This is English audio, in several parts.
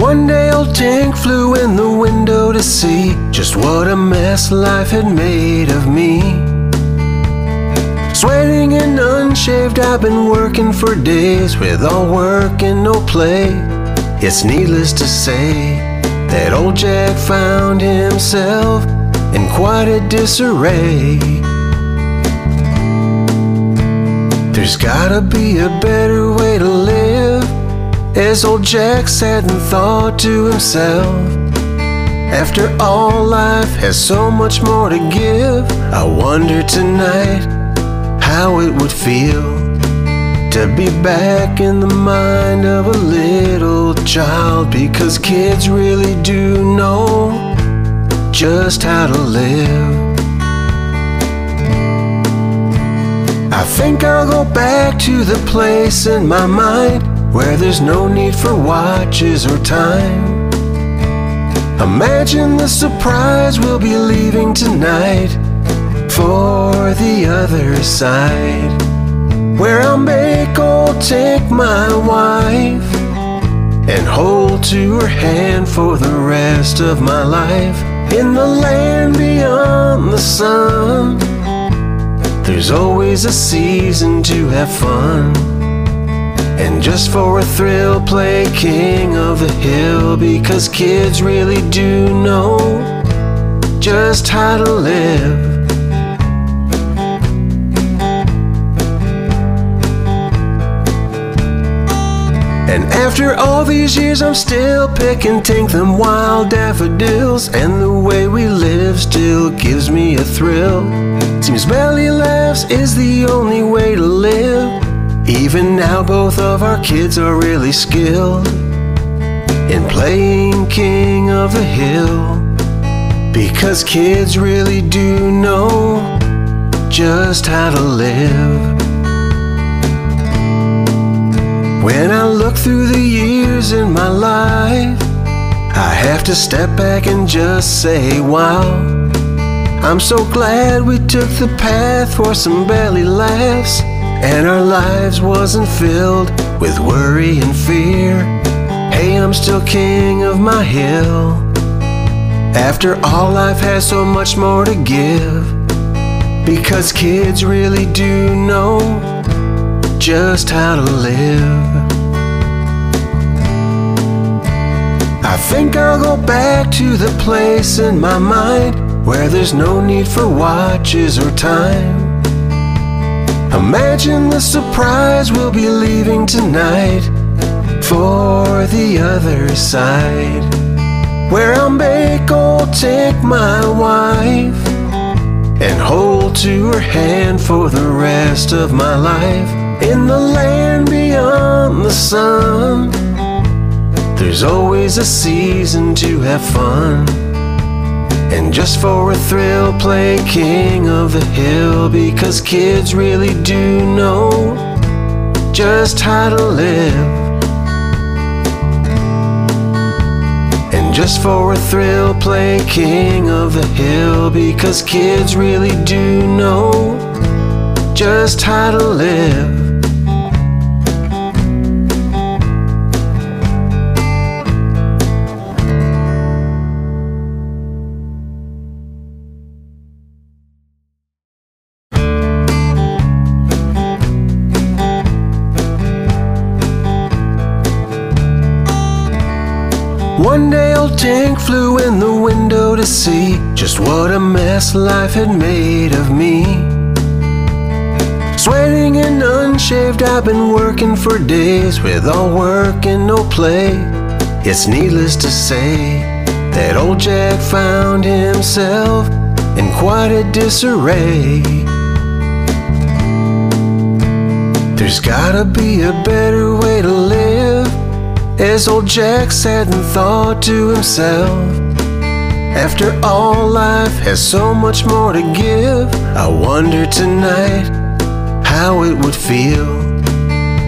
One day old Tink flew in the window to see just what a mess life had made of me. Sweating and unshaved, I've been working for days with all work and no play. It's needless to say that old Jack found himself in quite a disarray. There's gotta be a better way to as old Jack sat and thought to himself. After all, life has so much more to give. I wonder tonight how it would feel to be back in the mind of a little child because kids really do know just how to live. I think I'll go back to the place in my mind where there's no need for watches or time. Imagine the surprise we'll be leaving tonight for the other side. Where I'll make old Tink my wife and hold to her hand for the rest of my life. In the land beyond the sun, there's always a season to have fun. And just for a thrill, play King of the Hill because kids really do know just how to live. And after all these years, I'm still picking tink them wild daffodils. And the way we live still gives me a thrill. Seems belly laughs is the only way to live. Even now, both of our kids are really skilled in playing King of the Hill. Because kids really do know just how to live. When I look through the years in my life, I have to step back and just say, wow. I'm so glad we took the path for some belly laughs, and our lives wasn't filled with worry and fear. Hey, I'm still king of my hill. After all, life has so much more to give, because kids really do know just how to live. I think I'll go back to the place in my mind where there's no need for watches or time. Imagine the surprise we'll be leaving tonight for the other side. Where I'll make old Tink my wife and hold to her hand for the rest of my life. In the land beyond the sun, there's always a season to have fun. And just for a thrill, play King of the Hill because kids really do know just how to live. And just for a thrill, play King of the Hill because kids really do know just how to live. One day old Tink flew in the window to see just what a mess life had made of me. Sweating and unshaved, I've been working for days with all work and no play. It's needless to say that old Jack found himself in quite a disarray. There's gotta be a better way to live. As old Jack sat and thought to himself, after all, life has so much more to give. I wonder tonight how it would feel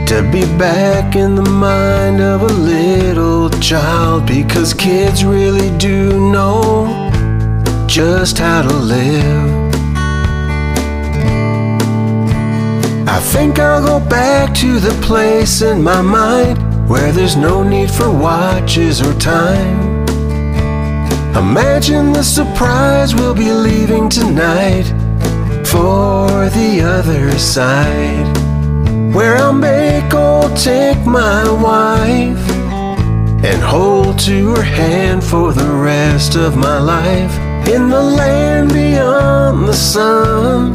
to be back in the mind of a little child because kids really do know just how to live. I think I'll go back to the place in my mind where there's no need for watches or time. Imagine the surprise we'll be leaving tonight for the other side, where I'll make old Tink my wife and hold to her hand for the rest of my life in the land beyond the sun.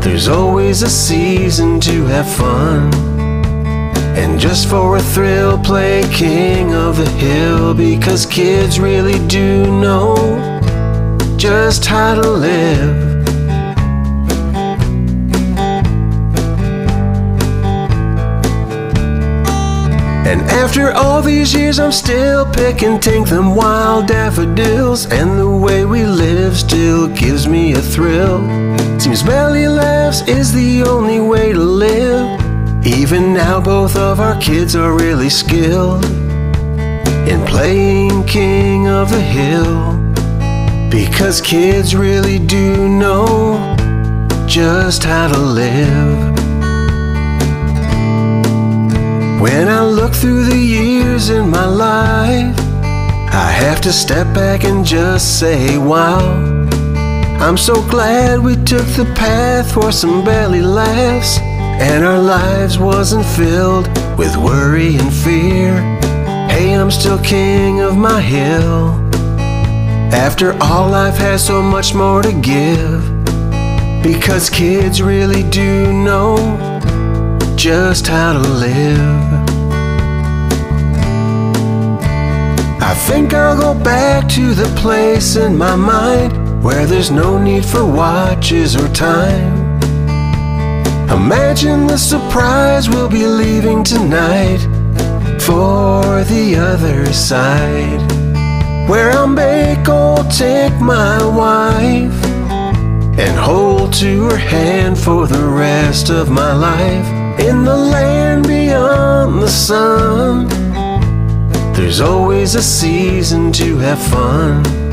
There's always a season to have fun. And just for a thrill, play King of the Hill because kids really do know just how to live. And after all these years, I'm still picking, tink them wild daffodils. And the way we live still gives me a thrill. Seems belly laughs is the only way to live. Even now, both of our kids are really skilled in playing King of the Hill. Because kids really do know just how to live. When I look through the years in my life, I have to step back and just say, wow. I'm so glad we took the path for some belly laughs and our lives wasn't filled with worry and fear. Hey, I'm still king of my hill. After all, I've had so much more to give because kids really do know just how to live. I think I'll go back to the place in my mind where there's no need for watches or time. Imagine the surprise we'll be leaving tonight for the other side, where I'll make old Tink my wife and hold to her hand for the rest of my life in the land beyond the sun. There's always a season to have fun.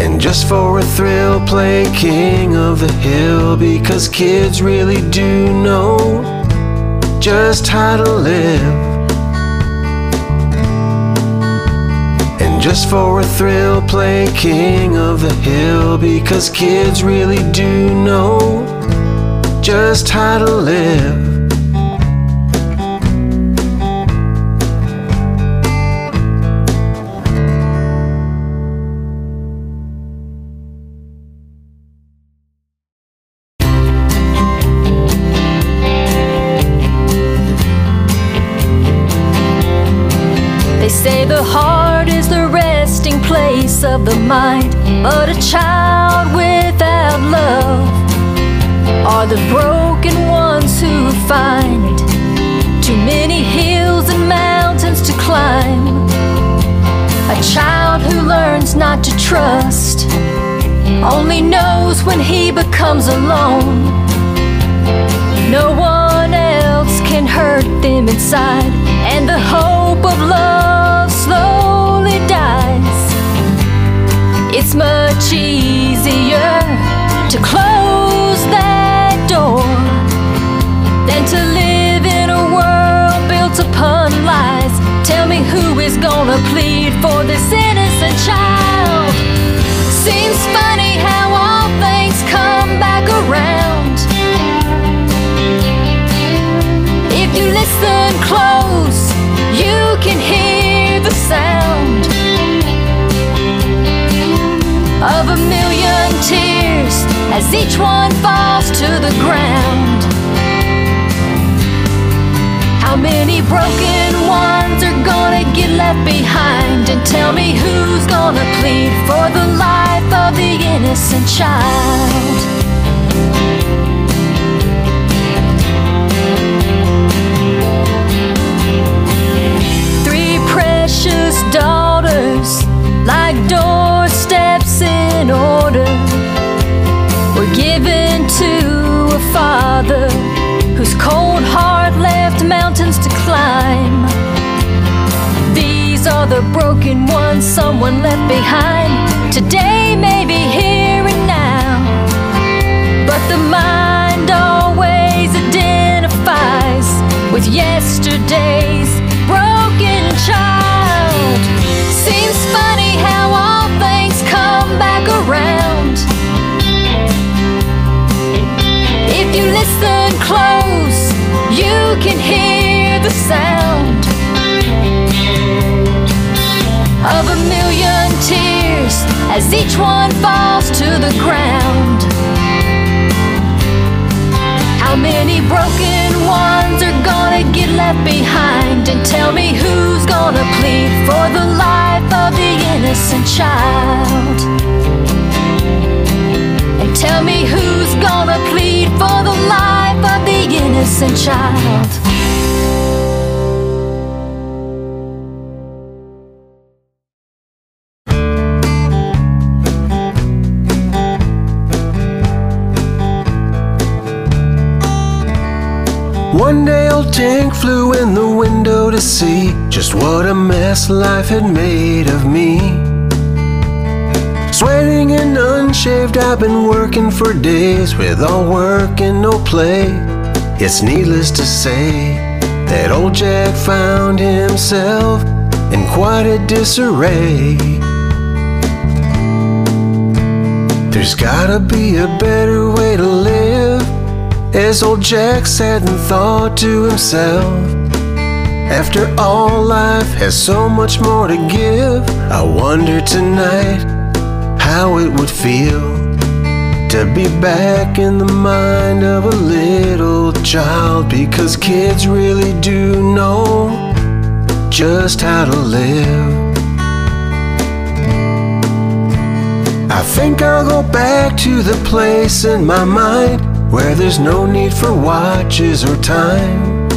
And just for a thrill, play King of the Hill because kids really do know just how to live. And just for a thrill, play King of the Hill because kids really do know just how to live. Broken ones who find too many hills and mountains to climb. A child who learns not to trust only knows when he becomes alone. No one else can hurt them inside, and the hope of love slowly dies. It's much easier to close me who is gonna plead for this innocent child? Seems funny how all things come back around. If you listen close, you can hear the sound of a million tears as each one falls to the ground. How many broken ones are gonna get left behind? And tell me who's gonna plead for the life of the innocent child? Three precious daughters like doorsteps in order were given to a father whose cold The broken ones someone left behind. Today, maybe here and now. But the mind innocent child? And tell me who's gonna plead for the life of the innocent child? One day old Tink flew in the window to see just what a mess life had made of me. Sweating and unshaved, I've been working for days with all work and no play. It's needless to say that old Jack found himself in quite a disarray. There's gotta be a better way to live. As old Jack sat and thought to himself, after all, life has so much more to give. I wonder tonight how it would feel to be back in the mind of a little child because kids really do know just how to live. I think I'll go back to the place in my mind where there's no need for watches or time.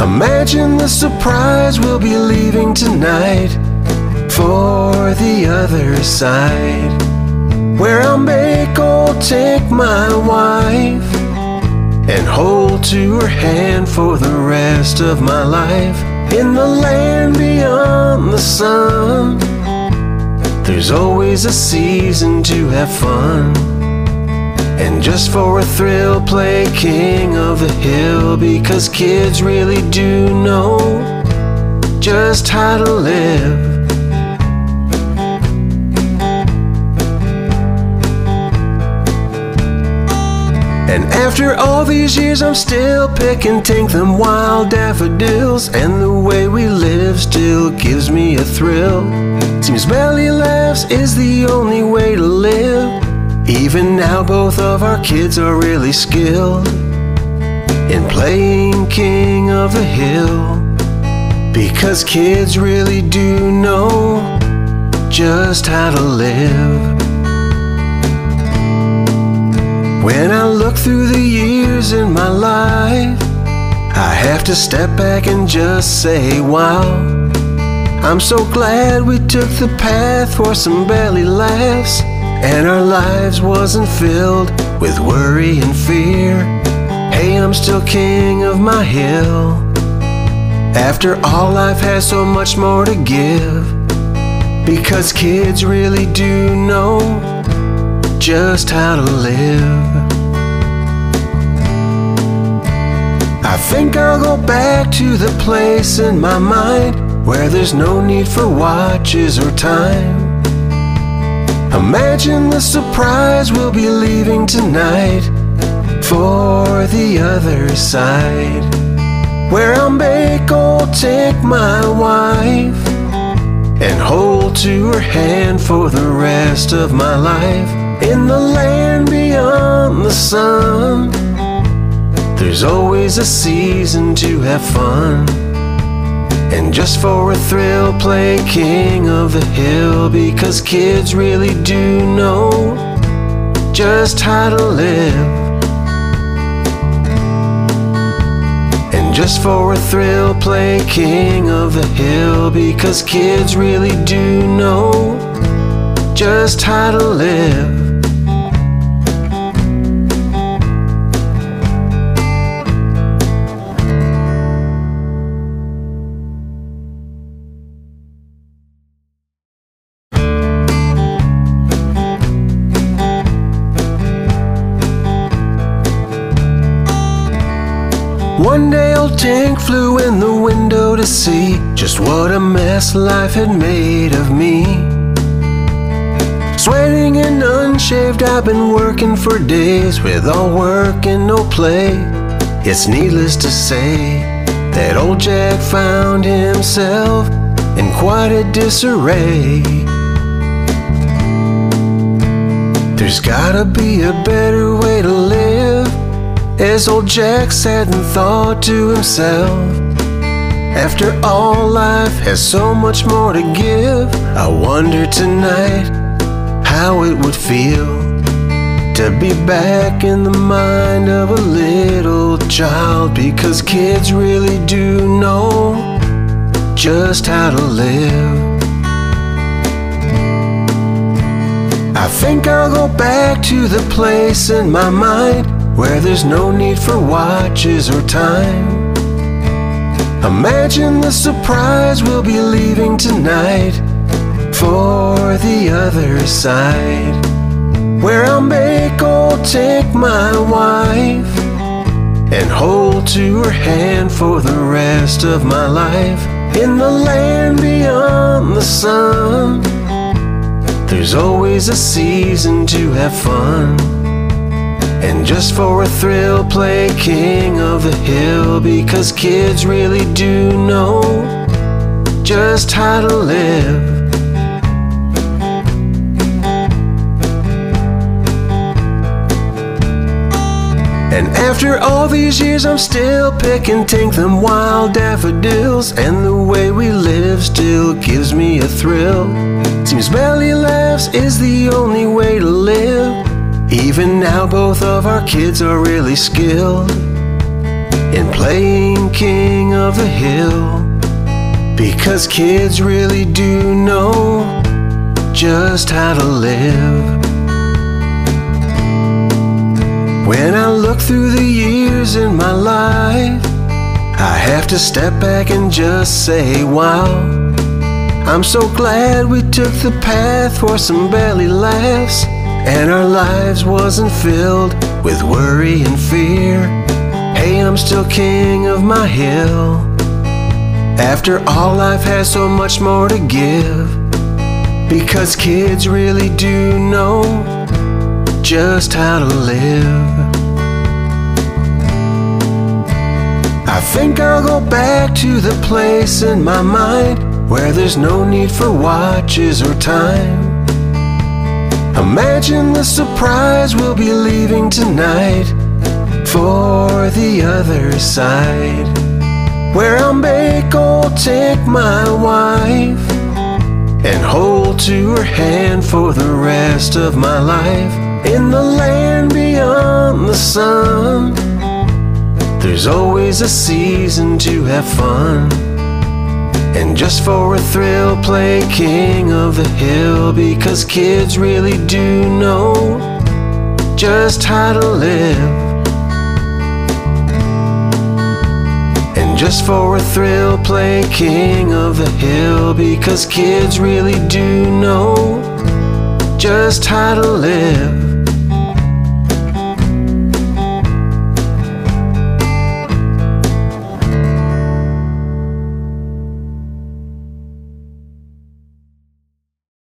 Imagine the surprise we'll be leaving tonight for the other side, where I'll make old Tink my wife and hold to her hand for the rest of my life in the land beyond the sun. There's always a season to have fun. And just for a thrill, play King of the Hill because kids really do know just how to live. And after all these years, I'm still picking, tink them wild daffodils. And the way we live still gives me a thrill. Seems belly laughs is the only way to live. Even now, both of our kids are really skilled in playing King of the Hill. Because kids really do know just how to live. When I look through the years in my life, I have to step back and just say, wow. I'm so glad we took the path for some belly laughs, and our lives wasn't filled with worry and fear. Hey, I'm still king of my hill. After all, life has so much more to give. Because kids really do know just how to live. I think I'll go back to the place in my mind where there's no need for watches or time. Imagine the surprise we'll be leaving tonight for the other side. Where I'll make old Tink my wife and hold to her hand for the rest of my life in the land beyond the sun. There's always a season to have fun. And just for a thrill, play King of the Hill because kids really do know just how to live. And just for a thrill, play King of the Hill because kids really do know just how to live. Tink flew in the window to see just what a mess life had made of me. Sweating and unshaved, I've been working for days with all work and no play. It's needless to say that old Jack found himself in quite a disarray. There's gotta be a better way to live. As old Jack sat and thought to himself. After all, life has so much more to give. I wonder tonight how it would feel to be back in the mind of a little child because kids really do know just how to live. I think I'll go back to the place in my mind where there's no need for watches or time. Imagine the surprise we'll be leaving tonight for the other side. Where I'll make old Tink my wife and hold to her hand for the rest of my life in the land beyond the sun. There's always a season to have fun. And just for a thrill, play King of the Hill because kids really do know just how to live. And after all these years, I'm still picking tink them wild daffodils. And the way we live still gives me a thrill. Seems belly laughs is the only way to live. Even now, both of our kids are really skilled in playing King of the Hill. Because kids really do know just how to live. When I look through the years in my life, I have to step back and just say, wow. I'm so glad we took the path for some belly laughs and our lives wasn't filled with worry and fear. Hey, I'm still king of my hill. After all, life has so much more to give. Because kids really do know just how to live. I think I'll go back to the place in my mind where there's no need for watches or time. Imagine the surprise we'll be leaving tonight for the other side. Where I'll make old Tink my wife and hold to her hand for the rest of my life in the land beyond the sun. There's always a season to have fun. And just for a thrill, play King of the Hill because kids really do know just how to live. And just for a thrill, play King of the Hill because kids really do know just how to live.